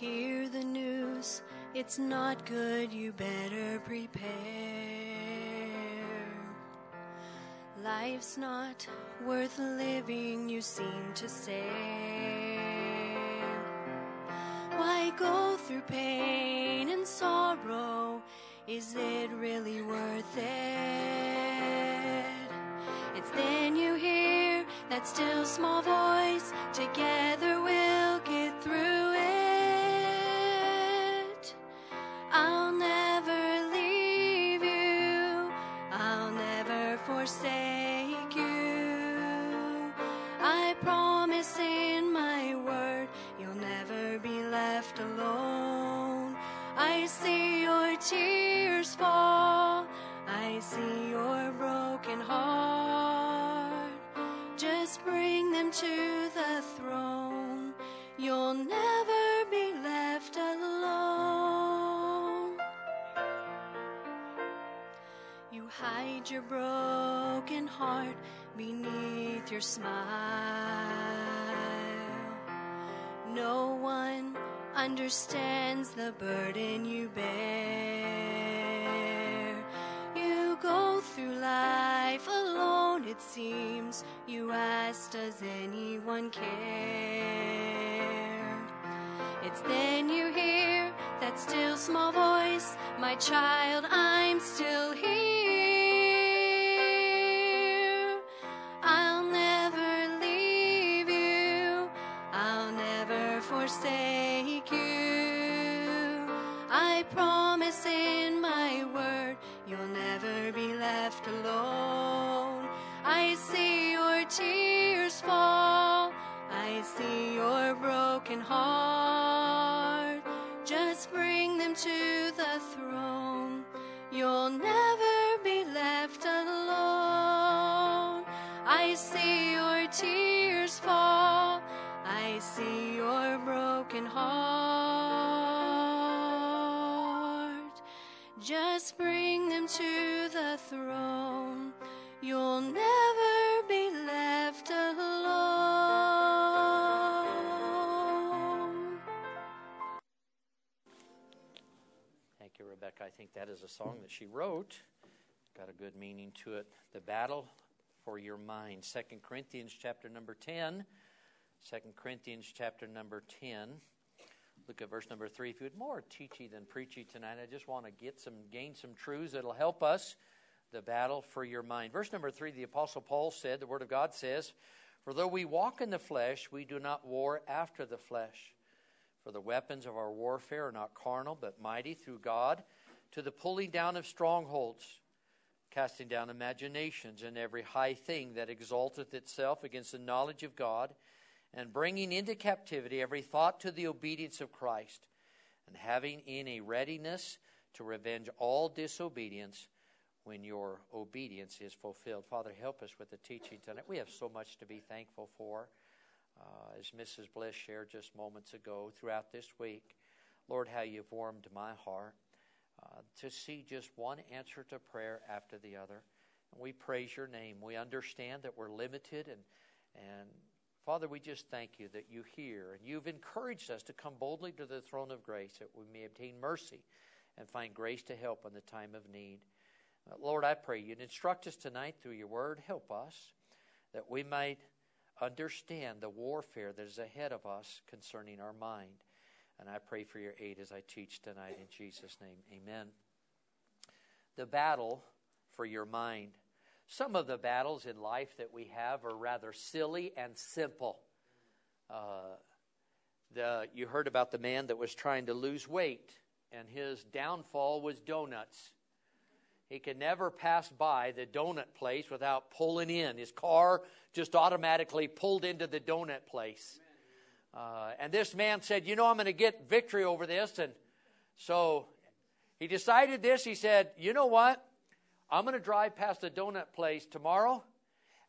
hear the news, it's not good, you better prepare. Life's not worth living, you seem to say. Why go through pain and sorrow? Is it really worth it? It's then you hear that still small voice, together see your tears fall, I see your broken heart. Just bring them to the throne. You'll never be left alone. You hide your broken heart beneath your smile. No one understands the burden you bear. You go through life alone, it seems. You ask, Does anyone care? It's then you hear that still small voice, My child, I'm still here. I see your tears fall. I see your broken heart. Just bring them to the throne. You'll never be left alone. Thank you, Rebecca. I think that is a song that she wrote. Got a good meaning to it. The battle for your mind. Second Corinthians chapter number 10. 2 Corinthians chapter number 10. Look at verse number 3. If you would more teachy than preachy tonight, I just want to get some gain some truths that'll help us. The battle for your mind. Verse number 3, the apostle Paul said, the word of God says, "For though we walk in the flesh, we do not war after the flesh." For the weapons of our warfare are not carnal, but mighty through God to the pulling down of strongholds, casting down imaginations and every high thing that exalteth itself against the knowledge of God, and bringing into captivity every thought to the obedience of Christ, and having in a readiness to revenge all disobedience when your obedience is fulfilled. Father, help us with the teaching tonight. We have so much to be thankful for uh, as Mrs. Bliss shared just moments ago throughout this week. Lord, how you've warmed my heart uh, to see just one answer to prayer after the other. And we praise your name. We understand that we're limited, and, and Father, we just thank you that you hear, and you've encouraged us to come boldly to the throne of grace that we may obtain mercy and find grace to help in the time of need. Uh, Lord, I pray you'd instruct us tonight through your word. Help us that we might understand the warfare that is ahead of us concerning our mind. And I pray for your aid as I teach tonight in Jesus' name. Amen. The battle for your mind. Some of the battles in life that we have are rather silly and simple. Uh, the, you heard about the man that was trying to lose weight, and his downfall was donuts. He could never pass by the donut place without pulling in. His car just automatically pulled into the donut place. Uh, and this man said, You know, I'm going to get victory over this. And so he decided this. He said, You know what? I'm going to drive past the donut place tomorrow.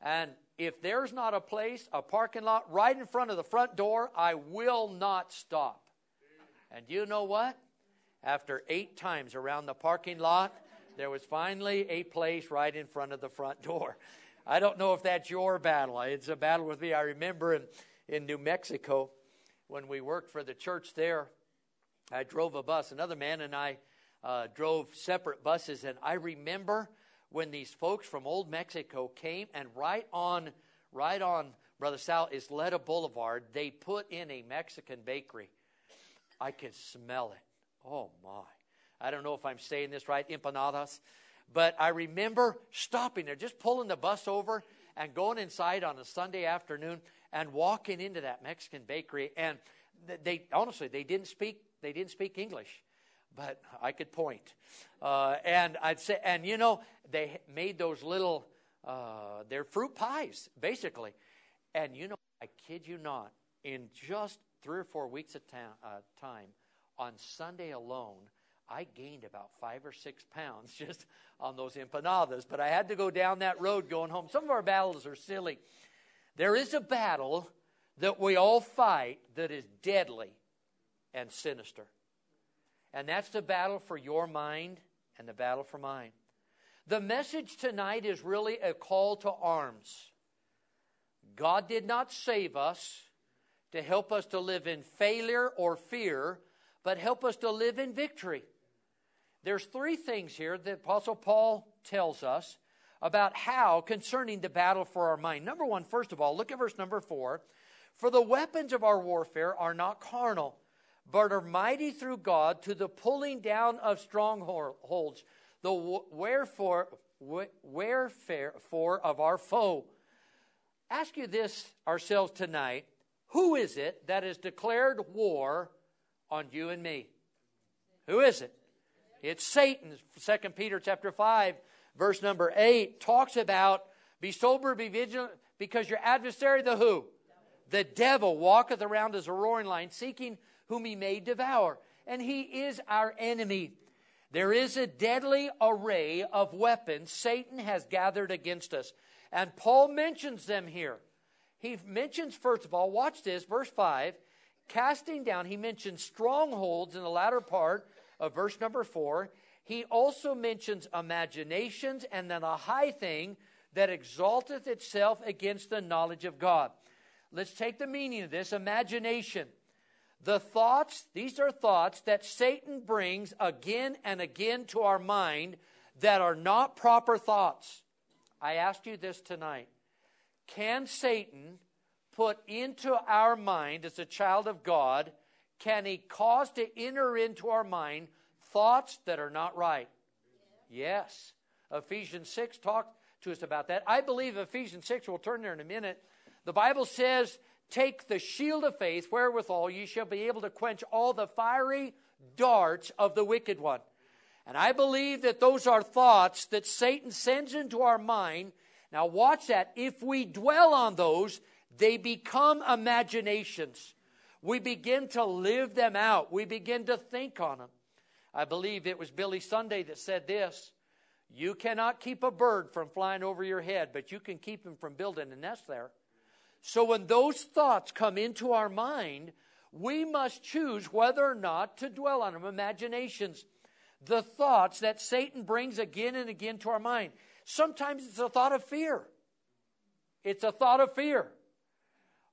And if there's not a place, a parking lot right in front of the front door, I will not stop. And you know what? After eight times around the parking lot, there was finally a place right in front of the front door. I don't know if that's your battle. It's a battle with me. I remember in, in New Mexico when we worked for the church there, I drove a bus. Another man and I uh, drove separate buses, and I remember when these folks from Old Mexico came, and right on, right on Brother Sal Isleta Boulevard, they put in a Mexican bakery. I can smell it. Oh my! I don't know if I'm saying this right, empanadas, but I remember stopping there, just pulling the bus over and going inside on a Sunday afternoon and walking into that Mexican bakery. And they honestly, they didn't speak. They didn't speak English, but I could point. Uh, and I'd say, and you know, they made those little, uh, they're fruit pies basically. And you know, I kid you not, in just three or four weeks of ta- uh, time, on Sunday alone, I gained about five or six pounds just on those empanadas. But I had to go down that road going home. Some of our battles are silly. There is a battle that we all fight that is deadly and sinister. And that's the battle for your mind and the battle for mine. The message tonight is really a call to arms. God did not save us to help us to live in failure or fear, but help us to live in victory. There's three things here that Apostle Paul tells us about how concerning the battle for our mind. Number one, first of all, look at verse number four. For the weapons of our warfare are not carnal, but are mighty through God to the pulling down of strongholds, the wherefore, wherefore for of our foe. Ask you this ourselves tonight. Who is it that has declared war on you and me? Who is it? It's Satan. 2 Peter chapter 5, verse number 8 talks about be sober, be vigilant, because your adversary, the who? The devil walketh around as a roaring lion, seeking whom he may devour. And he is our enemy. There is a deadly array of weapons Satan has gathered against us. And Paul mentions them here. He mentions, first of all, watch this, verse 5, casting down, he mentions strongholds in the latter part of verse number 4. He also mentions imaginations and then a high thing that exalteth itself against the knowledge of God. Let's take the meaning of this imagination. The thoughts, these are thoughts that Satan brings again and again to our mind that are not proper thoughts. I ask you this tonight. Can Satan put into our mind as a child of God, can he cause to enter into our mind thoughts that are not right? Yes. Ephesians 6 talks to us about that. I believe Ephesians 6, we'll turn there in a minute. The Bible says, Take the shield of faith, wherewithal ye shall be able to quench all the fiery darts of the wicked one. And I believe that those are thoughts that Satan sends into our mind. Now, watch that. If we dwell on those, they become imaginations. We begin to live them out, we begin to think on them. I believe it was Billy Sunday that said this You cannot keep a bird from flying over your head, but you can keep him from building a nest there. So when those thoughts come into our mind, we must choose whether or not to dwell on them. Imaginations, the thoughts that Satan brings again and again to our mind. Sometimes it's a thought of fear. It's a thought of fear.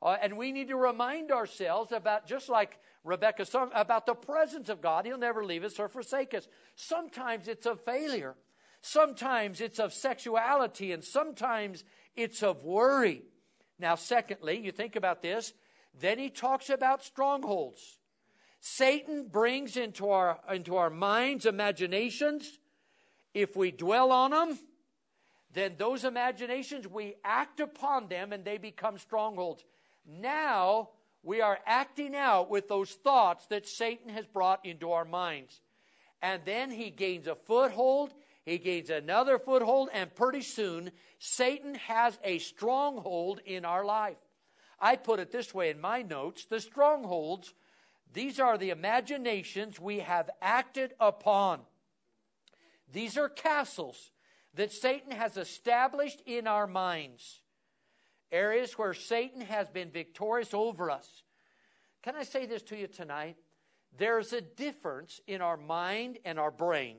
Uh, and we need to remind ourselves about, just like Rebecca, about the presence of God. He'll never leave us or forsake us. Sometimes it's of failure. Sometimes it's of sexuality, and sometimes it's of worry. Now, secondly, you think about this, then he talks about strongholds. Satan brings into our, into our minds imaginations. If we dwell on them, then those imaginations, we act upon them and they become strongholds. Now we are acting out with those thoughts that Satan has brought into our minds. And then he gains a foothold he gains another foothold, and pretty soon, Satan has a stronghold in our life. I put it this way in my notes the strongholds, these are the imaginations we have acted upon. These are castles that Satan has established in our minds, areas where Satan has been victorious over us. Can I say this to you tonight? There's a difference in our mind and our brain.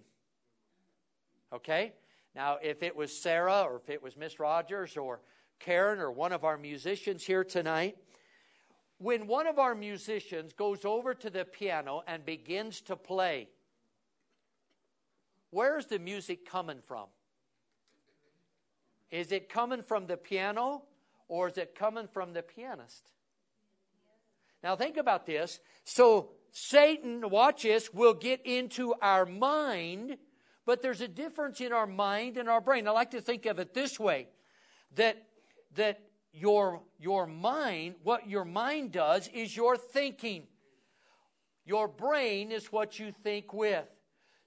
Okay? Now, if it was Sarah or if it was Miss Rogers or Karen or one of our musicians here tonight, when one of our musicians goes over to the piano and begins to play, where's the music coming from? Is it coming from the piano or is it coming from the pianist? Now, think about this. So, Satan, watch this, will get into our mind, but there's a difference in our mind and our brain. I like to think of it this way that, that your, your mind, what your mind does is your thinking. Your brain is what you think with.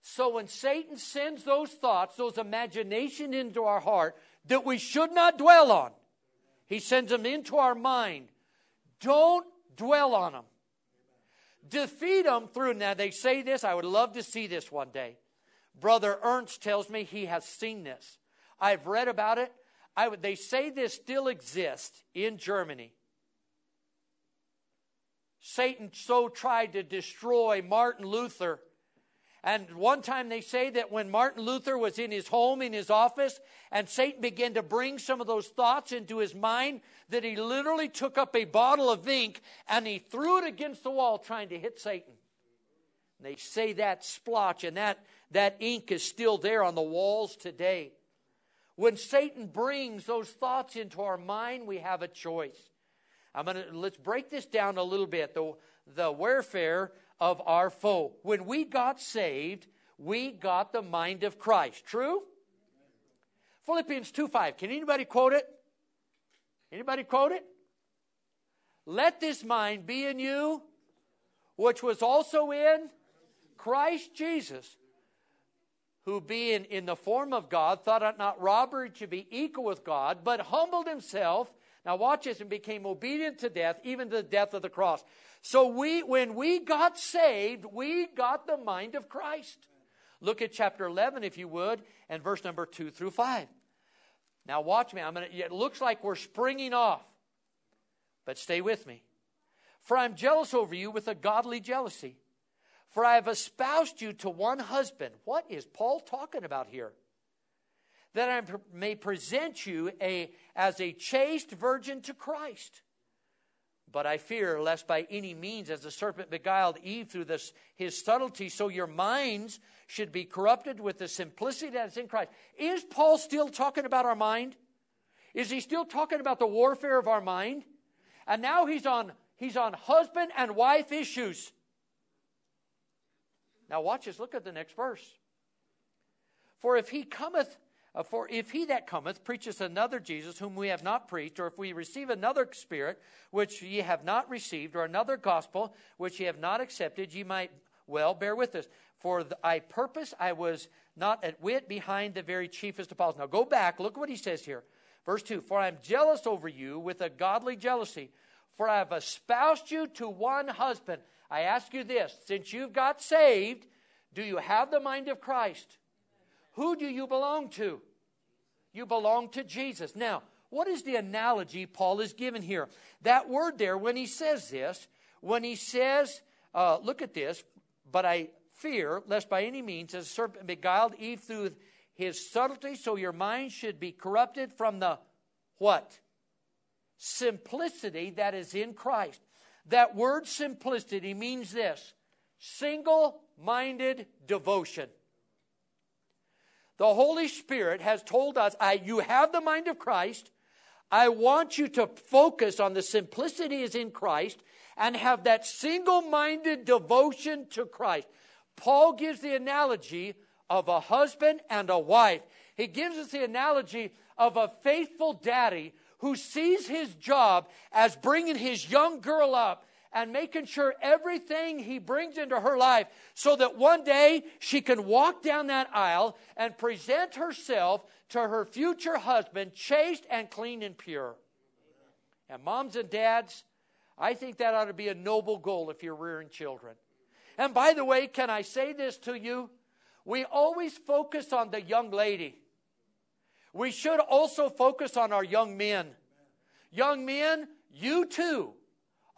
So when Satan sends those thoughts, those imagination into our heart that we should not dwell on, he sends them into our mind. Don't dwell on them. Defeat them through. Now they say this. I would love to see this one day. Brother Ernst tells me he has seen this. I've read about it. I they say this still exists in Germany. Satan so tried to destroy Martin Luther. And one time they say that when Martin Luther was in his home, in his office, and Satan began to bring some of those thoughts into his mind, that he literally took up a bottle of ink and he threw it against the wall trying to hit Satan. And they say that splotch and that, that ink is still there on the walls today. When Satan brings those thoughts into our mind, we have a choice. I'm gonna let's break this down a little bit. The the warfare of our foe. When we got saved, we got the mind of Christ. True? Philippians 2 5. Can anybody quote it? Anybody quote it? Let this mind be in you, which was also in Christ Jesus who being in the form of God thought it not robbery to be equal with God, but humbled himself. Now watch this and became obedient to death, even to the death of the cross. So we, when we got saved, we got the mind of Christ. Look at chapter 11, if you would, and verse number 2 through 5. Now watch me. I'm gonna, it looks like we're springing off, but stay with me. For I'm jealous over you with a godly jealousy. For I have espoused you to one husband. What is Paul talking about here? That I may present you a, as a chaste virgin to Christ. But I fear lest by any means, as the serpent beguiled Eve through this, his subtlety, so your minds should be corrupted with the simplicity that is in Christ. Is Paul still talking about our mind? Is he still talking about the warfare of our mind? And now he's on he's on husband and wife issues. Now watch this. Look at the next verse. For if he cometh, Uh, for if he that cometh preacheth another Jesus whom we have not preached, or if we receive another spirit which ye have not received, or another gospel which ye have not accepted, ye might well bear with us. For I purpose I was not at wit behind the very chiefest apostles. Now go back, look what he says here. Verse 2 For I am jealous over you with a godly jealousy, for I have espoused you to one husband I ask you this since you've got saved, do you have the mind of Christ? Who do you belong to? You belong to Jesus. Now, what is the analogy Paul is given here? That word there, when he says this, when he says, uh, look at this, but I fear lest by any means as a serpent beguiled Eve through his subtlety, so your mind should be corrupted from the what? Simplicity that is in Christ. That word simplicity means this single minded devotion. The Holy Spirit has told us, You have the mind of Christ. I want you to focus on the simplicity is in Christ and have that single minded devotion to Christ. Paul gives the analogy of a husband and a wife. He gives us the analogy of a faithful daddy who sees his job as bringing his young girl up and making sure everything he brings into her life so that one day she can walk down that aisle and present herself to her future husband chaste and clean and pure. And moms and dads, I think that ought to be a noble goal if you're rearing children. And by the way, can I say this to you? We always focus on the young lady. We should also focus on our young men. Young men, you too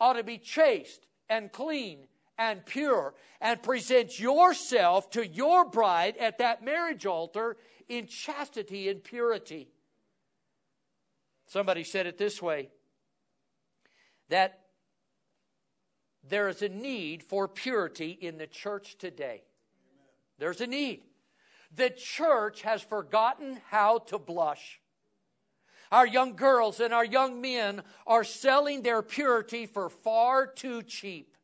ought to be chaste and clean and pure and present yourself to your bride at that marriage altar in chastity and purity. Somebody said it this way that there is a need for purity in the church today. There's a need. The church has forgotten how to blush. Our young girls and our young men are selling their purity for far too cheap.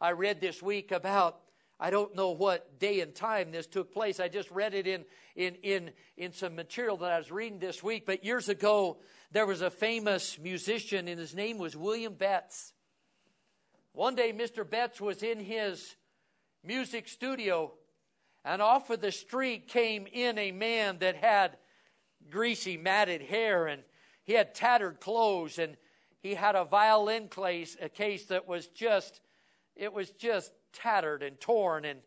I read this week about I don't know what day and time this took place. I just read it in, in, in, in some material that I was reading this week. But years ago, there was a famous musician, and his name was William Betts. One day, Mr. Betts was in his music studio, and off of the street came in a man that had greasy, matted hair, and he had tattered clothes, and he had a violin case, a case that was just, it was just tattered and torn. And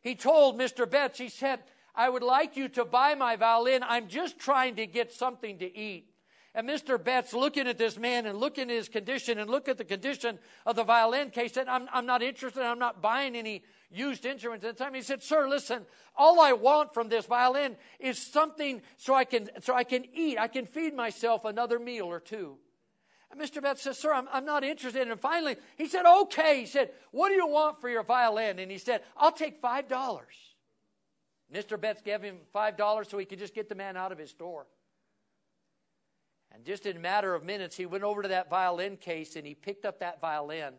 he told Mr. Betts, he said, I would like you to buy my violin. I'm just trying to get something to eat. And Mr. Betts, looking at this man and looking at his condition and look at the condition of the violin case, said, I'm, I'm not interested. I'm not buying any used instruments at the time. He said, Sir, listen, all I want from this violin is something so I can, so I can eat. I can feed myself another meal or two. And Mr. Betts says, Sir, I'm, I'm not interested. And finally, he said, Okay. He said, What do you want for your violin? And he said, I'll take $5. Mr. Betts gave him $5 so he could just get the man out of his store. And just in a matter of minutes, he went over to that violin case and he picked up that violin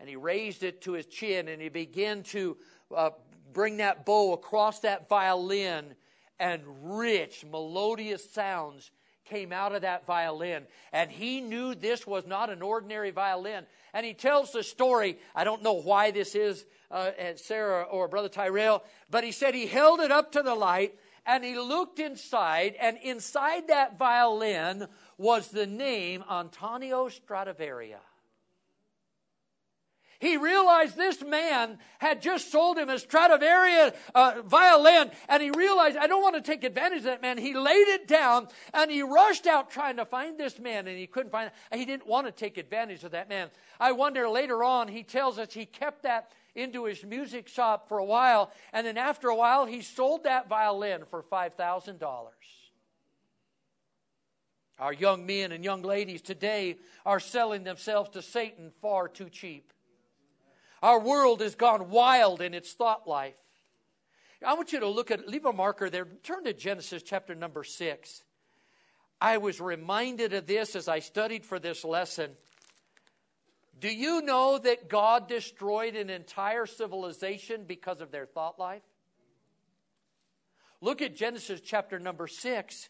and he raised it to his chin and he began to uh, bring that bow across that violin and rich, melodious sounds came out of that violin. And he knew this was not an ordinary violin. And he tells the story. I don't know why this is, uh, Sarah or Brother Tyrell, but he said he held it up to the light and he looked inside, and inside that violin was the name Antonio Stradivari. He realized this man had just sold him a Stradivari uh, violin, and he realized, I don't want to take advantage of that man. He laid it down, and he rushed out trying to find this man, and he couldn't find it. He didn't want to take advantage of that man. I wonder later on, he tells us he kept that into his music shop for a while, and then after a while, he sold that violin for $5,000. Our young men and young ladies today are selling themselves to Satan far too cheap. Our world has gone wild in its thought life. I want you to look at, leave a marker there. Turn to Genesis chapter number six. I was reminded of this as I studied for this lesson. Do you know that God destroyed an entire civilization because of their thought life? Look at Genesis chapter number 6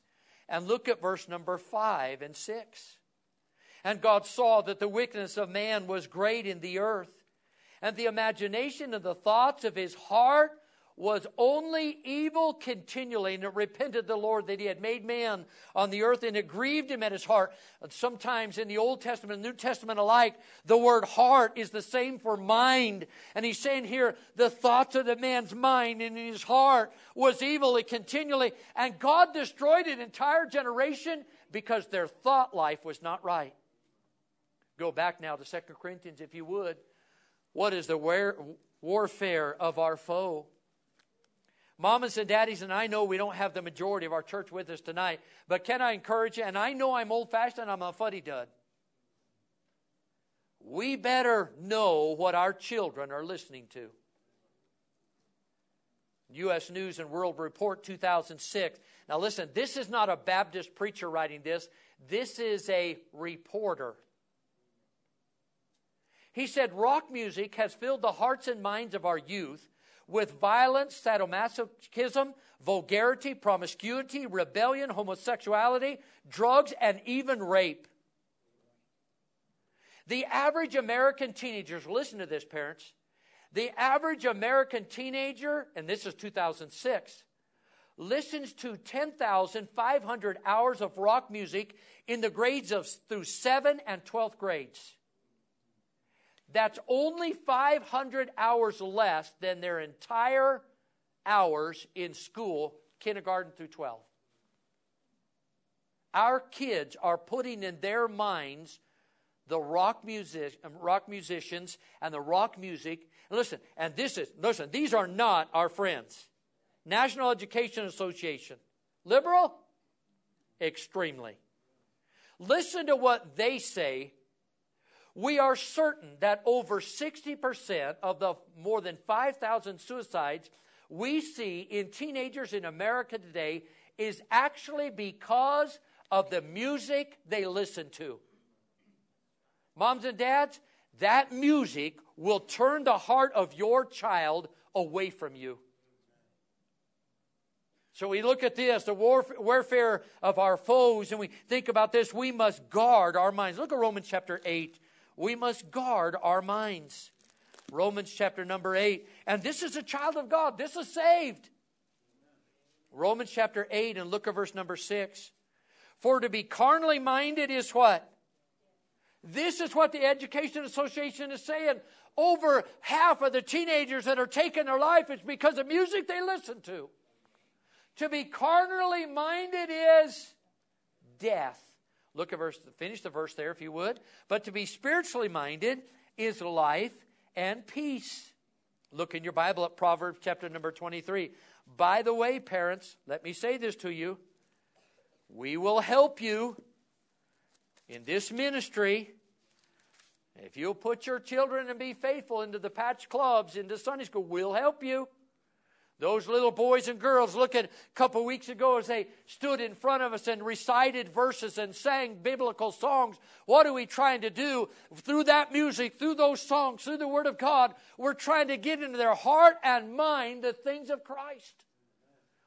and look at verse number 5 and 6. And God saw that the wickedness of man was great in the earth, and the imagination and the thoughts of his heart was only evil continually, and it repented the Lord that he had made man on the earth, and it grieved him at his heart. Sometimes in the Old Testament and New Testament alike, the word heart is the same for mind. And he's saying here, the thoughts of the man's mind and in his heart was evil continually, and God destroyed an entire generation because their thought life was not right. Go back now to 2 Corinthians, if you would. What is the war- warfare of our foe? Mamas and daddies, and I know we don't have the majority of our church with us tonight, but can I encourage you? And I know I'm old fashioned, I'm a fuddy dud. We better know what our children are listening to. U.S. News and World Report 2006. Now, listen, this is not a Baptist preacher writing this, this is a reporter. He said, Rock music has filled the hearts and minds of our youth with violence, sadomasochism, vulgarity, promiscuity, rebellion, homosexuality, drugs, and even rape. The average American teenagers, listen to this, parents. The average American teenager, and this is 2006, listens to 10,500 hours of rock music in the grades of through 7 and 12th grades. That's only 500 hours less than their entire hours in school, kindergarten through 12. Our kids are putting in their minds the rock music, um, rock musicians and the rock music. listen, and this is listen, these are not our friends. National Education Association. Liberal? Extremely. Listen to what they say we are certain that over 60% of the more than 5,000 suicides we see in teenagers in America today is actually because of the music they listen to. Moms and dads, that music will turn the heart of your child away from you. So we look at this, the warfare of our foes, and we think about this. We must guard our minds. Look at Romans chapter 8. We must guard our minds. Romans chapter number 8. And this is a child of God. This is saved. Romans chapter 8 and look at verse number 6. For to be carnally minded is what? This is what the Education Association is saying. Over half of the teenagers that are taking their life is because of music they listen to. To be carnally minded is death. Look at verse, finish the verse there if you would. But to be spiritually minded is life and peace. Look in your Bible at Proverbs chapter number 23. By the way, parents, let me say this to you. We will help you in this ministry. If you'll put your children and be faithful into the patch clubs, into Sunday school, we'll help you. Those little boys and girls, look at a couple weeks ago as they stood in front of us and recited verses and sang biblical songs. What are we trying to do? Through that music, through those songs, through the Word of God, we're trying to get into their heart and mind the things of Christ.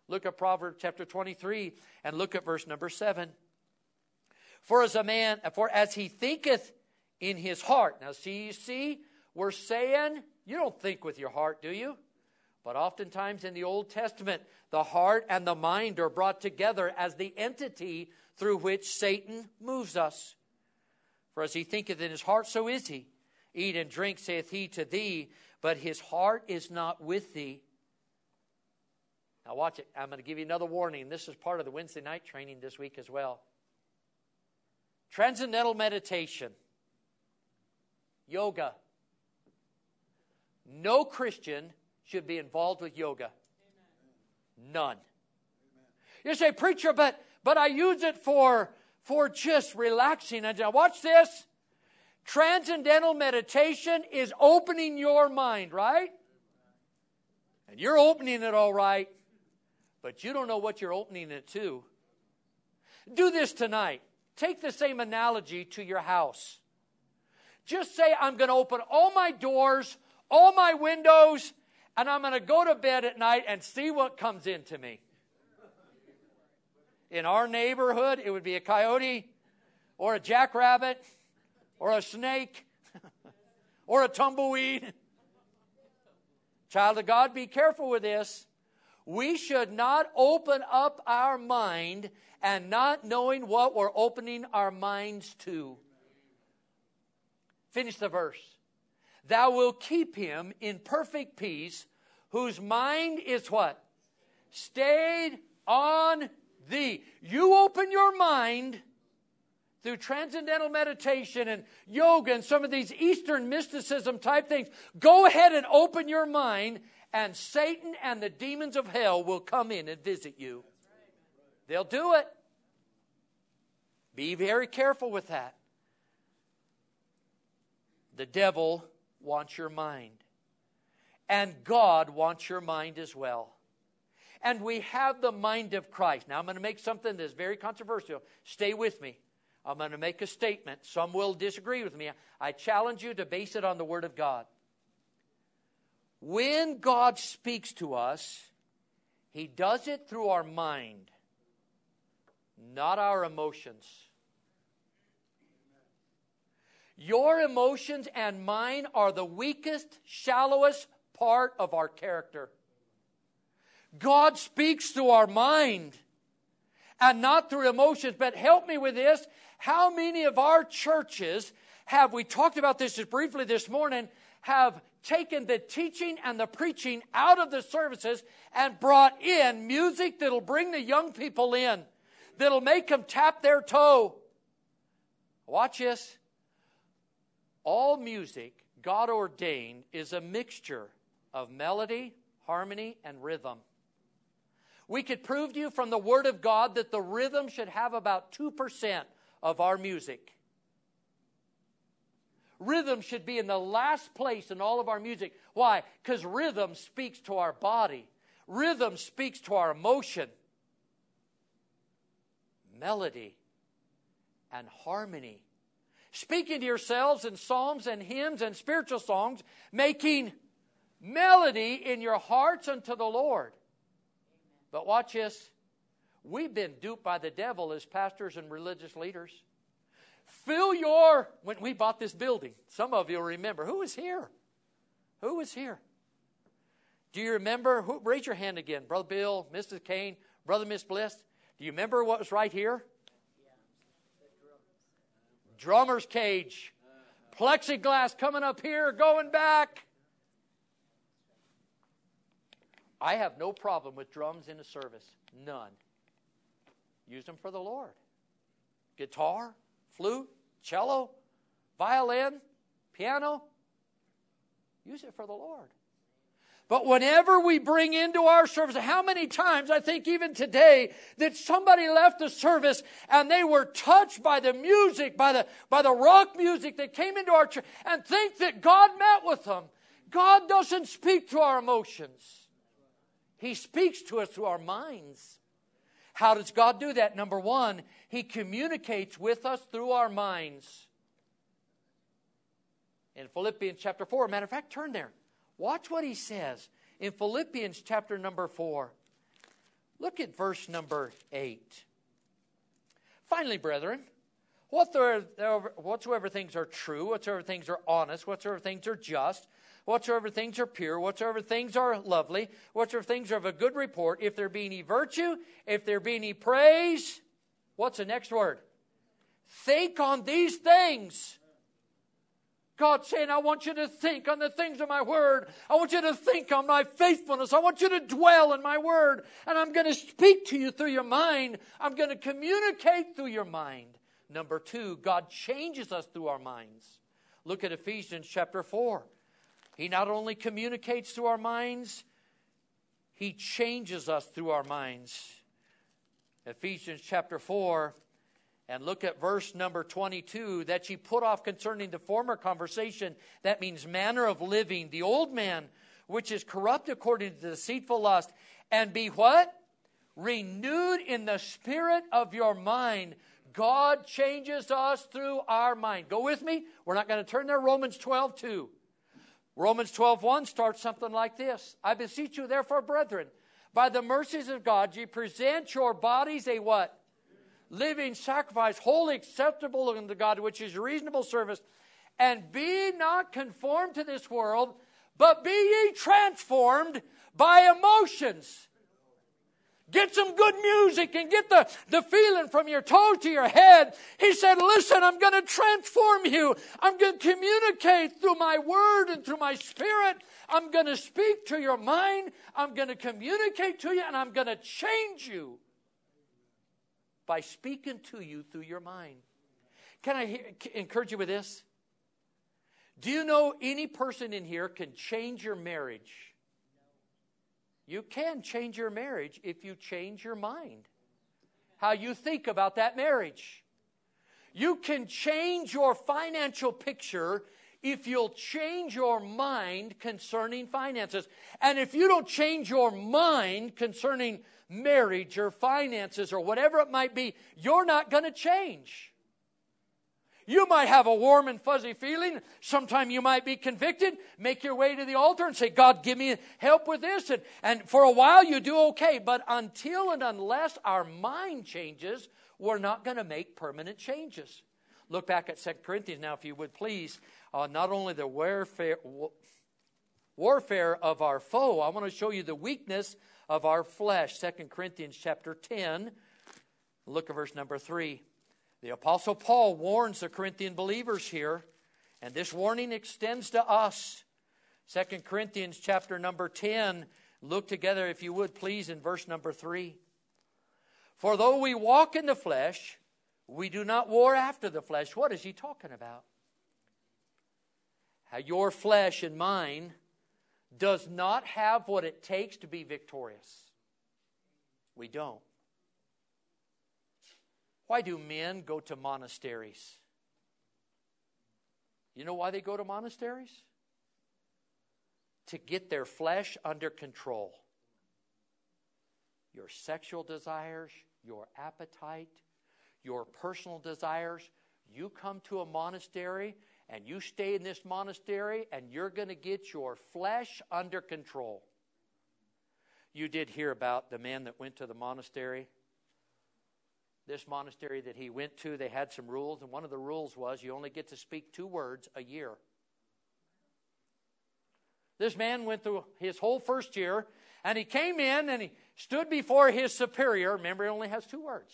Look at Proverbs chapter 23 and look at verse number 7. For as a man, for as he thinketh in his heart. Now, see, you see, we're saying, you don't think with your heart, do you? But oftentimes in the Old Testament, the heart and the mind are brought together as the entity through which Satan moves us. For as he thinketh in his heart, so is he. Eat and drink, saith he to thee, but his heart is not with thee. Now, watch it. I'm going to give you another warning. This is part of the Wednesday night training this week as well. Transcendental meditation, yoga. No Christian should be involved with yoga. None. You say, preacher, but but I use it for for just relaxing. And watch this. Transcendental meditation is opening your mind, right? And you're opening it all right, but you don't know what you're opening it to. Do this tonight. Take the same analogy to your house. Just say, I'm going to open all my doors, all my windows, and I'm going to go to bed at night and see what comes into me. In our neighborhood, it would be a coyote or a jackrabbit or a snake or a tumbleweed. Child of God, be careful with this. We should not open up our mind and not knowing what we're opening our minds to. Finish the verse. Thou wilt keep him in perfect peace, whose mind is what? Stayed on thee. You open your mind through transcendental meditation and yoga and some of these Eastern mysticism type things. Go ahead and open your mind, and Satan and the demons of hell will come in and visit you. They'll do it. Be very careful with that. The devil wants your mind. And God wants your mind as well. And we have the mind of Christ. Now, I'm going to make something that's very controversial. Stay with me. I'm going to make a statement. Some will disagree with me. I challenge you to base it on the Word of God. When God speaks to us, He does it through our mind, not our emotions. Your emotions and mine are the weakest, shallowest part of our character. God speaks through our mind and not through emotions. But help me with this. How many of our churches have, we talked about this just briefly this morning, have taken the teaching and the preaching out of the services and brought in music that'll bring the young people in, that'll make them tap their toe? Watch this. All music, God ordained, is a mixture of melody, harmony, and rhythm. We could prove to you from the Word of God that the rhythm should have about 2% of our music. Rhythm should be in the last place in all of our music. Why? Because rhythm speaks to our body, rhythm speaks to our emotion. Melody and harmony. Speaking to yourselves in psalms and hymns and spiritual songs, making melody in your hearts unto the Lord. But watch this. We've been duped by the devil as pastors and religious leaders. Fill your, when we bought this building, some of you remember, who was here? Who was here? Do you remember? Who, raise your hand again. Brother Bill, Mrs. Kane, Brother Miss Bliss. Do you remember what was right here? Drummer's cage. Plexiglass coming up here, going back. I have no problem with drums in a service. None. Use them for the Lord. Guitar, flute, cello, violin, piano. Use it for the Lord. But whenever we bring into our service, how many times, I think even today, that somebody left the service and they were touched by the music, by the, by the rock music that came into our church and think that God met with them. God doesn't speak to our emotions. He speaks to us through our minds. How does God do that? Number one, He communicates with us through our minds. In Philippians chapter 4, matter of fact, turn there. Watch what He says in Philippians chapter number 4. Look at verse number 8. Finally, brethren, whatsoever things are true, whatsoever things are honest, whatsoever things are just, whatsoever things are pure, whatsoever things are lovely, whatsoever things are of a good report, if there be any virtue, if there be any praise, what's the next word? Think on these things. God saying, I want you to think on the things of my word. I want you to think on my faithfulness. I want you to dwell in my word. And I'm going to speak to you through your mind. I'm going to communicate through your mind. Number two, God changes us through our minds. Look at Ephesians chapter 4. He not only communicates through our minds, He changes us through our minds. Ephesians chapter 4, and look at verse number 22 that ye put off concerning the former conversation. That means manner of living, the old man, which is corrupt according to deceitful lust, and be what? Renewed in the spirit of your mind. God changes us through our mind. Go with me. We're not going to turn there. Romans 12, 2. Romans 12:1 starts something like this. I beseech you therefore, brethren, by the mercies of God, ye present your bodies a what? Living sacrifice, holy acceptable unto God, which is reasonable service, and be not conformed to this world, but be ye transformed by emotions Get some good music and get the, the feeling from your toes to your head. He said, Listen, I'm going to transform you. I'm going to communicate through my word and through my spirit. I'm going to speak to your mind. I'm going to communicate to you, and I'm going to change you by speaking to you through your mind. Can I hear, encourage you with this? Do you know any person in here can change your marriage? You can change your marriage if you change your mind, how you think about that marriage. You can change your financial picture if you'll change your mind concerning finances. And if you don't change your mind concerning marriage or finances or whatever it might be, you're not going to change. You might have a warm and fuzzy feeling. Sometime you might be convicted. Make your way to the altar and say, God, give me help with this. And, and for a while you do okay. But until and unless our mind changes, we're not going to make permanent changes. Look back at 2 Corinthians now, if you would please. Uh, not only the warfare, warfare of our foe, I want to show you the weakness of our flesh. 2 Corinthians chapter 10. Look at verse number 3. The Apostle Paul warns the Corinthian believers here, and this warning extends to us. 2 Corinthians chapter number 10. Look together, if you would, please, in verse number 3. For though we walk in the flesh, we do not war after the flesh. What is he talking about? How your flesh and mine does not have what it takes to be victorious. We don't. Why do men go to monasteries? You know why they go to monasteries? To get their flesh under control. Your sexual desires, your appetite, your personal desires. You come to a monastery and you stay in this monastery and you're going to get your flesh under control. You did hear about the man that went to the monastery. This monastery that he went to, they had some rules, and one of the rules was you only get to speak two words a year. This man went through his whole first year, and he came in and he stood before his superior. Remember, he only has two words.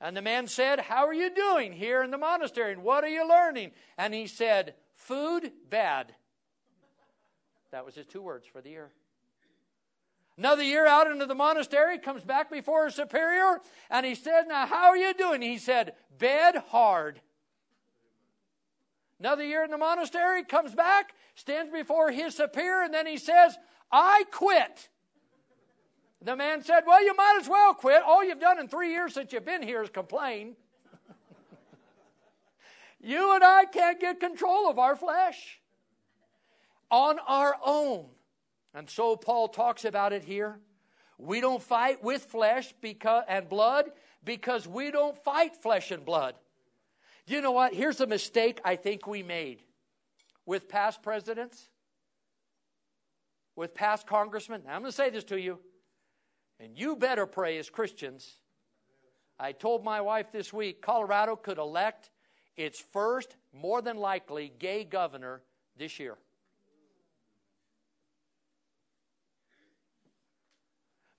And the man said, How are you doing here in the monastery? And what are you learning? And he said, Food, bad. That was his two words for the year. Another year out into the monastery, comes back before his superior, and he said, Now, how are you doing? He said, Bed hard. Another year in the monastery, comes back, stands before his superior, and then he says, I quit. The man said, Well, you might as well quit. All you've done in three years since you've been here is complain. you and I can't get control of our flesh on our own. And so Paul talks about it here. We don't fight with flesh because, and blood because we don't fight flesh and blood. Do You know what? Here's a mistake I think we made with past presidents, with past congressmen. Now, I'm going to say this to you, and you better pray as Christians. I told my wife this week Colorado could elect its first, more than likely, gay governor this year.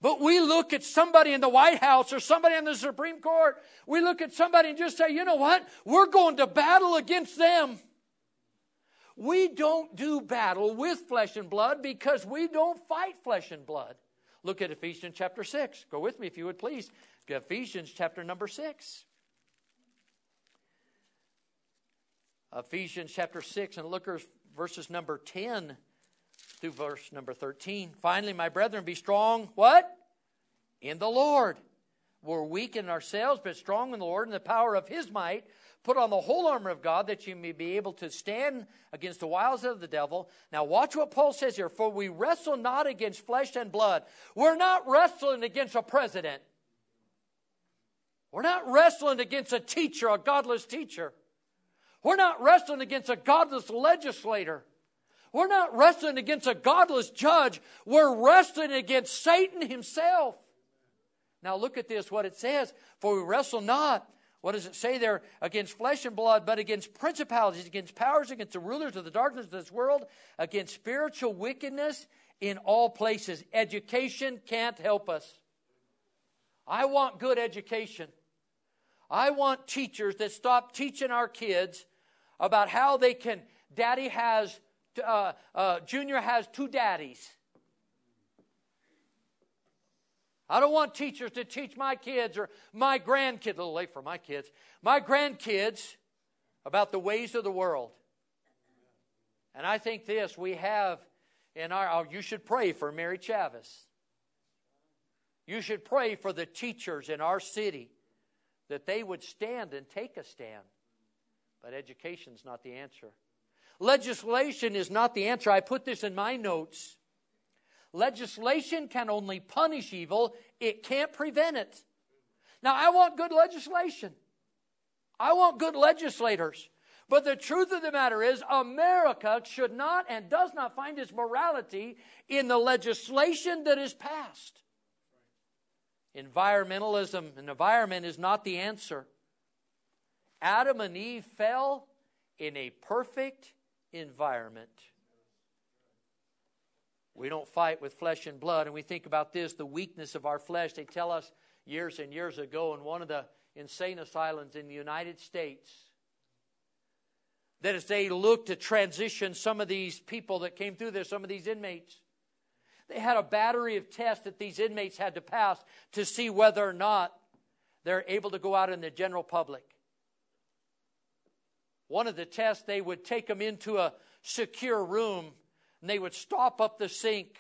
But we look at somebody in the White House or somebody in the Supreme Court, we look at somebody and just say, you know what? We're going to battle against them. We don't do battle with flesh and blood because we don't fight flesh and blood. Look at Ephesians chapter 6. Go with me if you would please. Ephesians chapter number 6. Ephesians chapter 6 and look at verses number 10 through verse number 13. Finally, my brethren, be strong. What? In the Lord. We're weak in ourselves, but strong in the Lord and the power of his might. Put on the whole armor of God that you may be able to stand against the wiles of the devil. Now, watch what Paul says here. For we wrestle not against flesh and blood. We're not wrestling against a president. We're not wrestling against a teacher, a godless teacher. We're not wrestling against a godless legislator. We're not wrestling against a godless judge. We're wrestling against Satan himself. Now look at this, what it says. For we wrestle not, what does it say there? Against flesh and blood, but against principalities, against powers, against the rulers of the darkness of this world, against spiritual wickedness in all places. Education can't help us. I want good education. I want teachers that stop teaching our kids about how they can, daddy has uh, uh, Junior has two daddies. I don't want teachers to teach my kids or my grandkids, a little late for my kids, my grandkids about the ways of the world. And I think this we have in our, oh, you should pray for Mary Chavez. You should pray for the teachers in our city that they would stand and take a stand. But education's not the answer. Legislation is not the answer. I put this in my notes. Legislation can only punish evil, it can't prevent it. Now, I want good legislation. I want good legislators. But the truth of the matter is, America should not and does not find its morality in the legislation that is passed. Environmentalism and environment is not the answer. Adam and Eve fell in a perfect environment. We don't fight with flesh and blood. And we think about this the weakness of our flesh. They tell us years and years ago in one of the insane asylums in the United States that as they looked to transition some of these people that came through there, some of these inmates, they had a battery of tests that these inmates had to pass to see whether or not they're able to go out in the general public. One of the tests, they would take them into a secure room and they would stop up the sink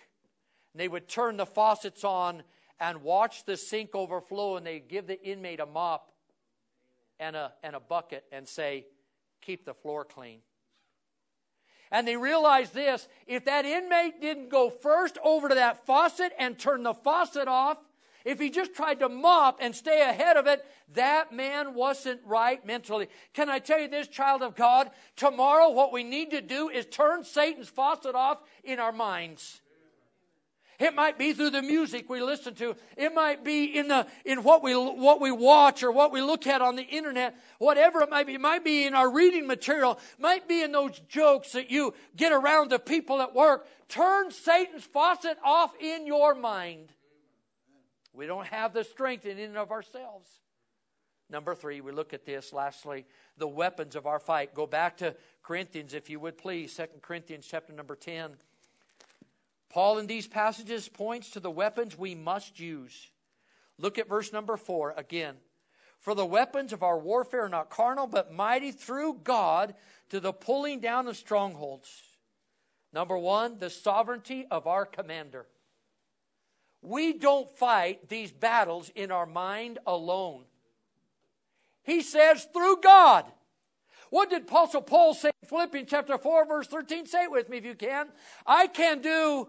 and they would turn the faucets on and watch the sink overflow and they'd give the inmate a mop and a, and a bucket and say, keep the floor clean. And they realized this if that inmate didn't go first over to that faucet and turn the faucet off, if he just tried to mop and stay ahead of it, that man wasn't right mentally. Can I tell you this, child of God? Tomorrow, what we need to do is turn Satan's faucet off in our minds. It might be through the music we listen to. It might be in the in what we what we watch or what we look at on the internet. Whatever it might be, it might be in our reading material. Might be in those jokes that you get around the people at work. Turn Satan's faucet off in your mind. We don't have the strength in and of ourselves. Number three, we look at this. Lastly, the weapons of our fight. Go back to Corinthians, if you would please. Second Corinthians, chapter number ten. Paul in these passages points to the weapons we must use. Look at verse number four again. For the weapons of our warfare are not carnal, but mighty through God to the pulling down of strongholds. Number one, the sovereignty of our commander. We don't fight these battles in our mind alone. He says through God. What did Apostle Paul say in Philippians chapter 4, verse 13? Say it with me if you can. I can do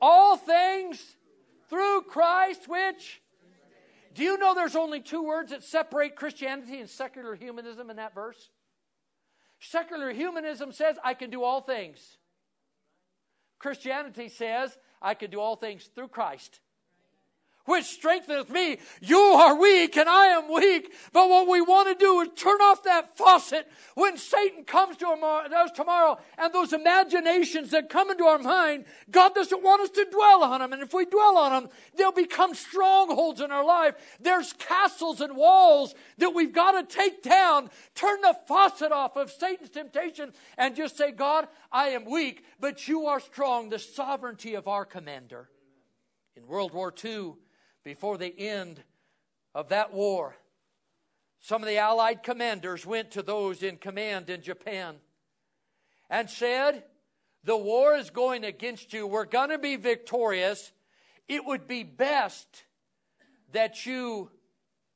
all things through Christ, which. Do you know there's only two words that separate Christianity and secular humanism in that verse? Secular humanism says, I can do all things. Christianity says, I can do all things through Christ which strengtheneth me. You are weak and I am weak. But what we want to do is turn off that faucet when Satan comes to us tomorrow and those imaginations that come into our mind, God doesn't want us to dwell on them. And if we dwell on them, they'll become strongholds in our life. There's castles and walls that we've got to take down. Turn the faucet off of Satan's temptation and just say, God, I am weak, but you are strong, the sovereignty of our commander. In World War II, before the end of that war, some of the Allied commanders went to those in command in Japan and said, The war is going against you. We're going to be victorious. It would be best that you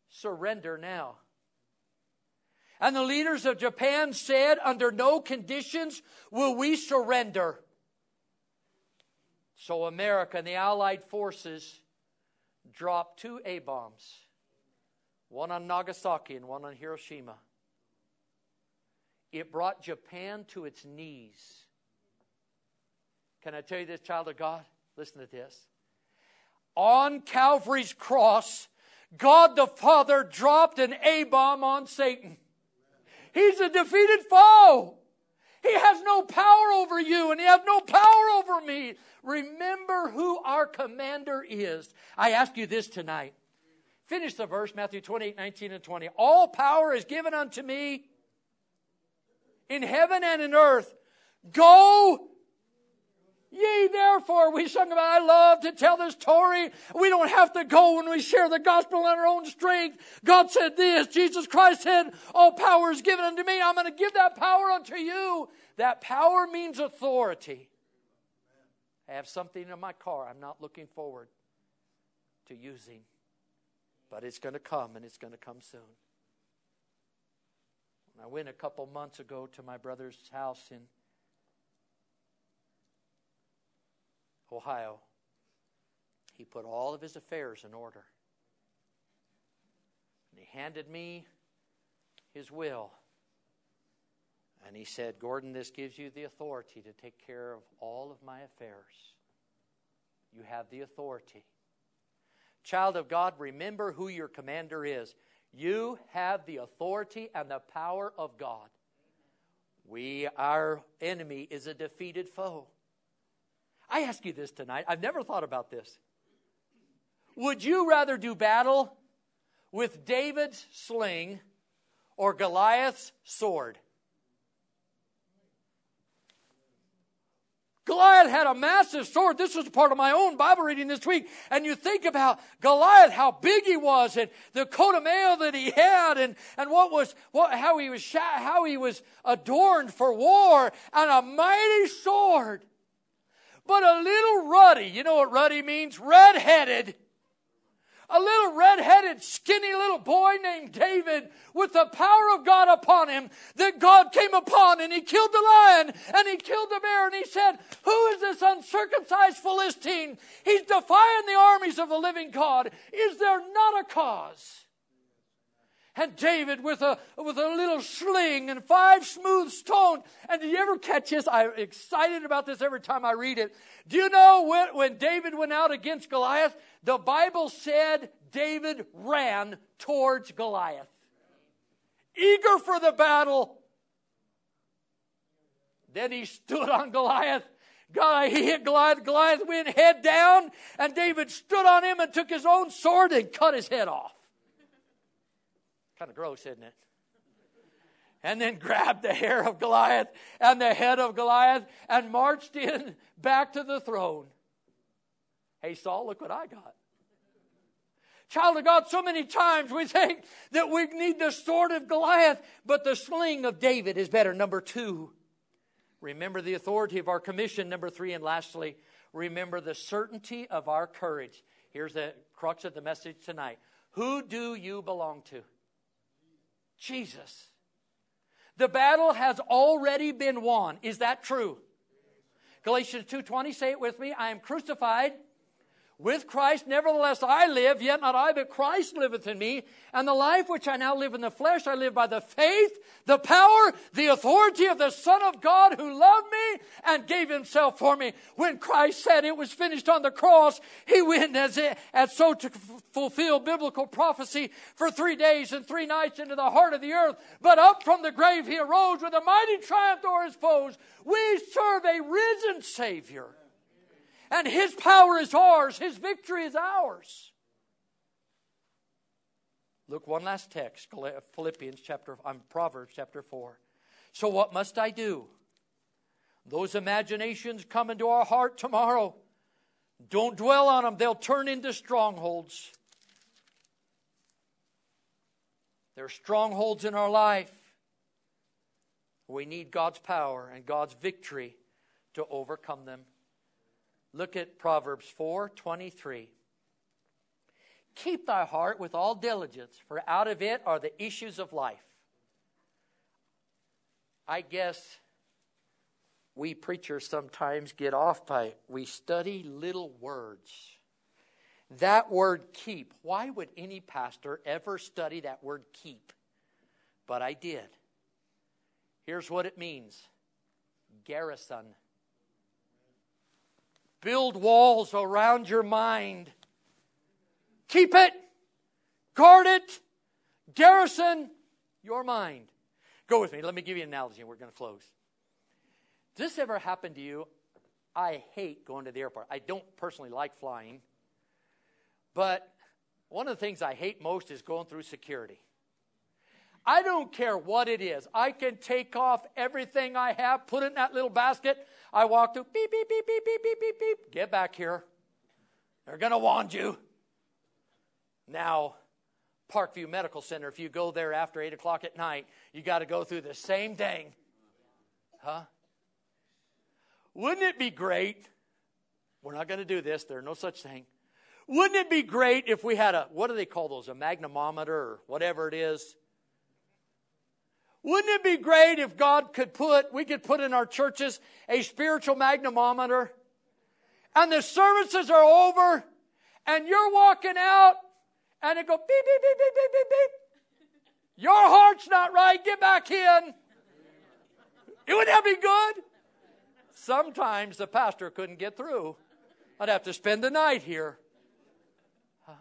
surrender now. And the leaders of Japan said, Under no conditions will we surrender. So America and the Allied forces dropped two A bombs, one on Nagasaki and one on Hiroshima. It brought Japan to its knees. Can I tell you this, child of God? Listen to this. On Calvary's cross, God the Father dropped an A bomb on Satan. He's a defeated foe. He has no power over you, and He has no power over me. Remember who our commander is. I ask you this tonight. Finish the verse, Matthew 28, 19 and 20. All power is given unto me in heaven and in earth. Go Ye therefore, we sung about, I love to tell this story. We don't have to go when we share the gospel in our own strength. God said this, Jesus Christ said, all power is given unto me. I'm going to give that power unto you. That power means authority. I have something in my car I'm not looking forward to using, but it's going to come and it's going to come soon. I went a couple months ago to my brother's house in Ohio. He put all of his affairs in order. And he handed me his will. And he said, Gordon, this gives you the authority to take care of all of my affairs. You have the authority. Child of God, remember who your commander is. You have the authority and the power of God. We, our enemy, is a defeated foe. I ask you this tonight. I've never thought about this. Would you rather do battle with David's sling or Goliath's sword? Goliath had a massive sword. This was part of my own Bible reading this week. And you think about Goliath, how big he was, and the coat of mail that he had, and, and what was what, how he was how he was adorned for war, and a mighty sword. But a little ruddy, you know what ruddy means? Red-headed. A little red-headed, skinny little boy named David with the power of God upon him that God came upon and he killed the lion and he killed the bear and he said, Who is this uncircumcised Philistine? He's defying the armies of the living God. Is there not a cause? And David with a, with a little sling and five smooth stones. And did you ever catch this? I'm excited about this every time I read it. Do you know when, when David went out against Goliath? The Bible said David ran towards Goliath. Eager for the battle. Then he stood on Goliath. God, he hit Goliath. Goliath went head down, and David stood on him and took his own sword and cut his head off. Kind of gross, isn't it? And then grabbed the hair of Goliath and the head of Goliath and marched in back to the throne. Hey, Saul, look what I got. Child of God, so many times we think that we need the sword of Goliath, but the sling of David is better. Number two, remember the authority of our commission. Number three, and lastly, remember the certainty of our courage. Here's the crux of the message tonight. Who do you belong to? Jesus. The battle has already been won. Is that true? Galatians 2:20 say it with me, I am crucified with Christ, nevertheless I live, yet not I, but Christ liveth in me. And the life which I now live in the flesh, I live by the faith, the power, the authority of the Son of God who loved me and gave himself for me. When Christ said it was finished on the cross, he went as, it, as so to fulfill biblical prophecy for three days and three nights into the heart of the earth. But up from the grave he arose with a mighty triumph o'er his foes. We serve a risen Savior and His power is ours, His victory is ours. Look, one last text, Philippians chapter, um, Proverbs chapter 4. So, what must I do? Those imaginations come into our heart tomorrow. Don't dwell on them, they'll turn into strongholds. There are strongholds in our life. We need God's power and God's victory to overcome them. Look at Proverbs 4 23. Keep thy heart with all diligence, for out of it are the issues of life. I guess we preachers sometimes get off by we study little words. That word keep, why would any pastor ever study that word keep? But I did. Here's what it means garrison. Build walls around your mind. Keep it, guard it, garrison your mind. Go with me. Let me give you an analogy and we're going to close. Does this ever happen to you? I hate going to the airport. I don't personally like flying. But one of the things I hate most is going through security. I don't care what it is. I can take off everything I have, put it in that little basket. I walk through, beep, beep, beep, beep, beep, beep, beep, beep. Get back here. They're going to wand you. Now, Parkview Medical Center, if you go there after 8 o'clock at night, you got to go through the same thing. Huh? Wouldn't it be great? We're not going to do this, there's no such thing. Wouldn't it be great if we had a, what do they call those, a magnemometer or whatever it is? Wouldn't it be great if God could put, we could put in our churches a spiritual magnemometer and the services are over and you're walking out and it go beep, beep, beep, beep, beep, beep, beep. Your heart's not right. Get back in. It Wouldn't that be good? Sometimes the pastor couldn't get through. I'd have to spend the night here. Huh?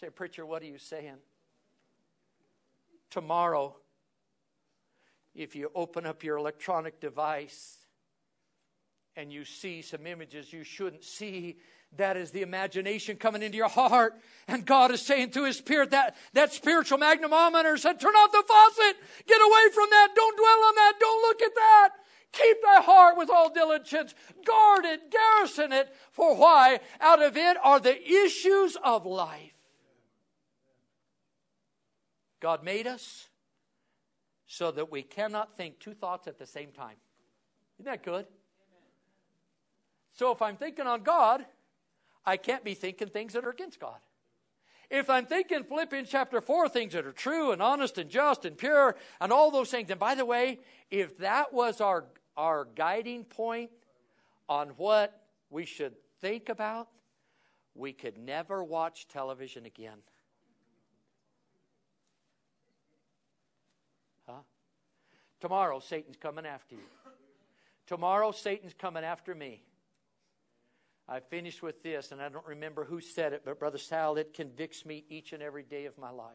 Say, preacher, what are you saying? Tomorrow, if you open up your electronic device and you see some images you shouldn't see, that is the imagination coming into your heart. And God is saying to His Spirit that, that spiritual magnemometer said, turn off the faucet. Get away from that. Don't dwell on that. Don't look at that. Keep thy heart with all diligence. Guard it. Garrison it. For why? Out of it are the issues of life. God made us so that we cannot think two thoughts at the same time. Isn't that good? So if I'm thinking on God, I can't be thinking things that are against God. if I'm thinking Philippians chapter 4, things that are true and honest and just and pure and all those things, and by the way, if that was our, our guiding point on what we should think about, we could never watch television again. Tomorrow, Satan's coming after you. Tomorrow, Satan's coming after me. I finished with this, and I don't remember who said it, but Brother Sal, it convicts me each and every day of my life.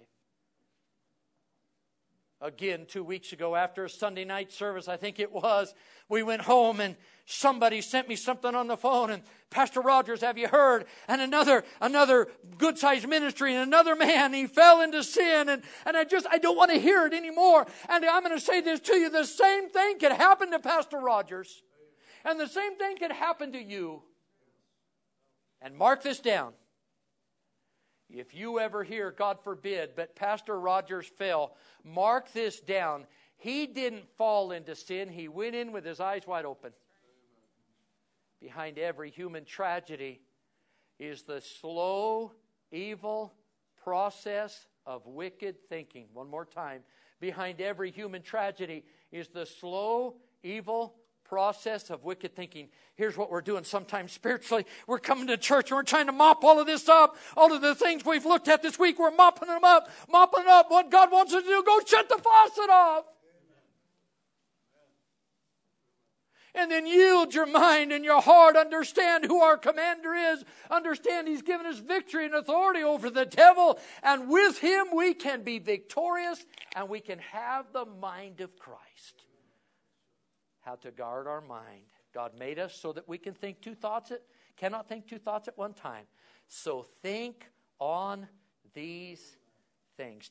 Again, two weeks ago, after a Sunday night service, I think it was, we went home and somebody sent me something on the phone and Pastor Rogers, have you heard? And another, another good sized ministry and another man, he fell into sin and, and I just, I don't want to hear it anymore. And I'm going to say this to you. The same thing could happen to Pastor Rogers. And the same thing could happen to you. And mark this down. If you ever hear, God forbid, but Pastor Rogers fell, mark this down. He didn't fall into sin, he went in with his eyes wide open. Behind every human tragedy is the slow, evil process of wicked thinking. One more time. Behind every human tragedy is the slow, evil process of wicked thinking. Here's what we're doing sometimes spiritually. We're coming to church and we're trying to mop all of this up. All of the things we've looked at this week, we're mopping them up, mopping up. What God wants us to do, go shut the faucet off. and then yield your mind and your heart. Understand who our commander is. Understand he's given us victory and authority over the devil. And with him, we can be victorious and we can have the mind of Christ how to guard our mind. God made us so that we can think two thoughts at cannot think two thoughts at one time. So think on these things.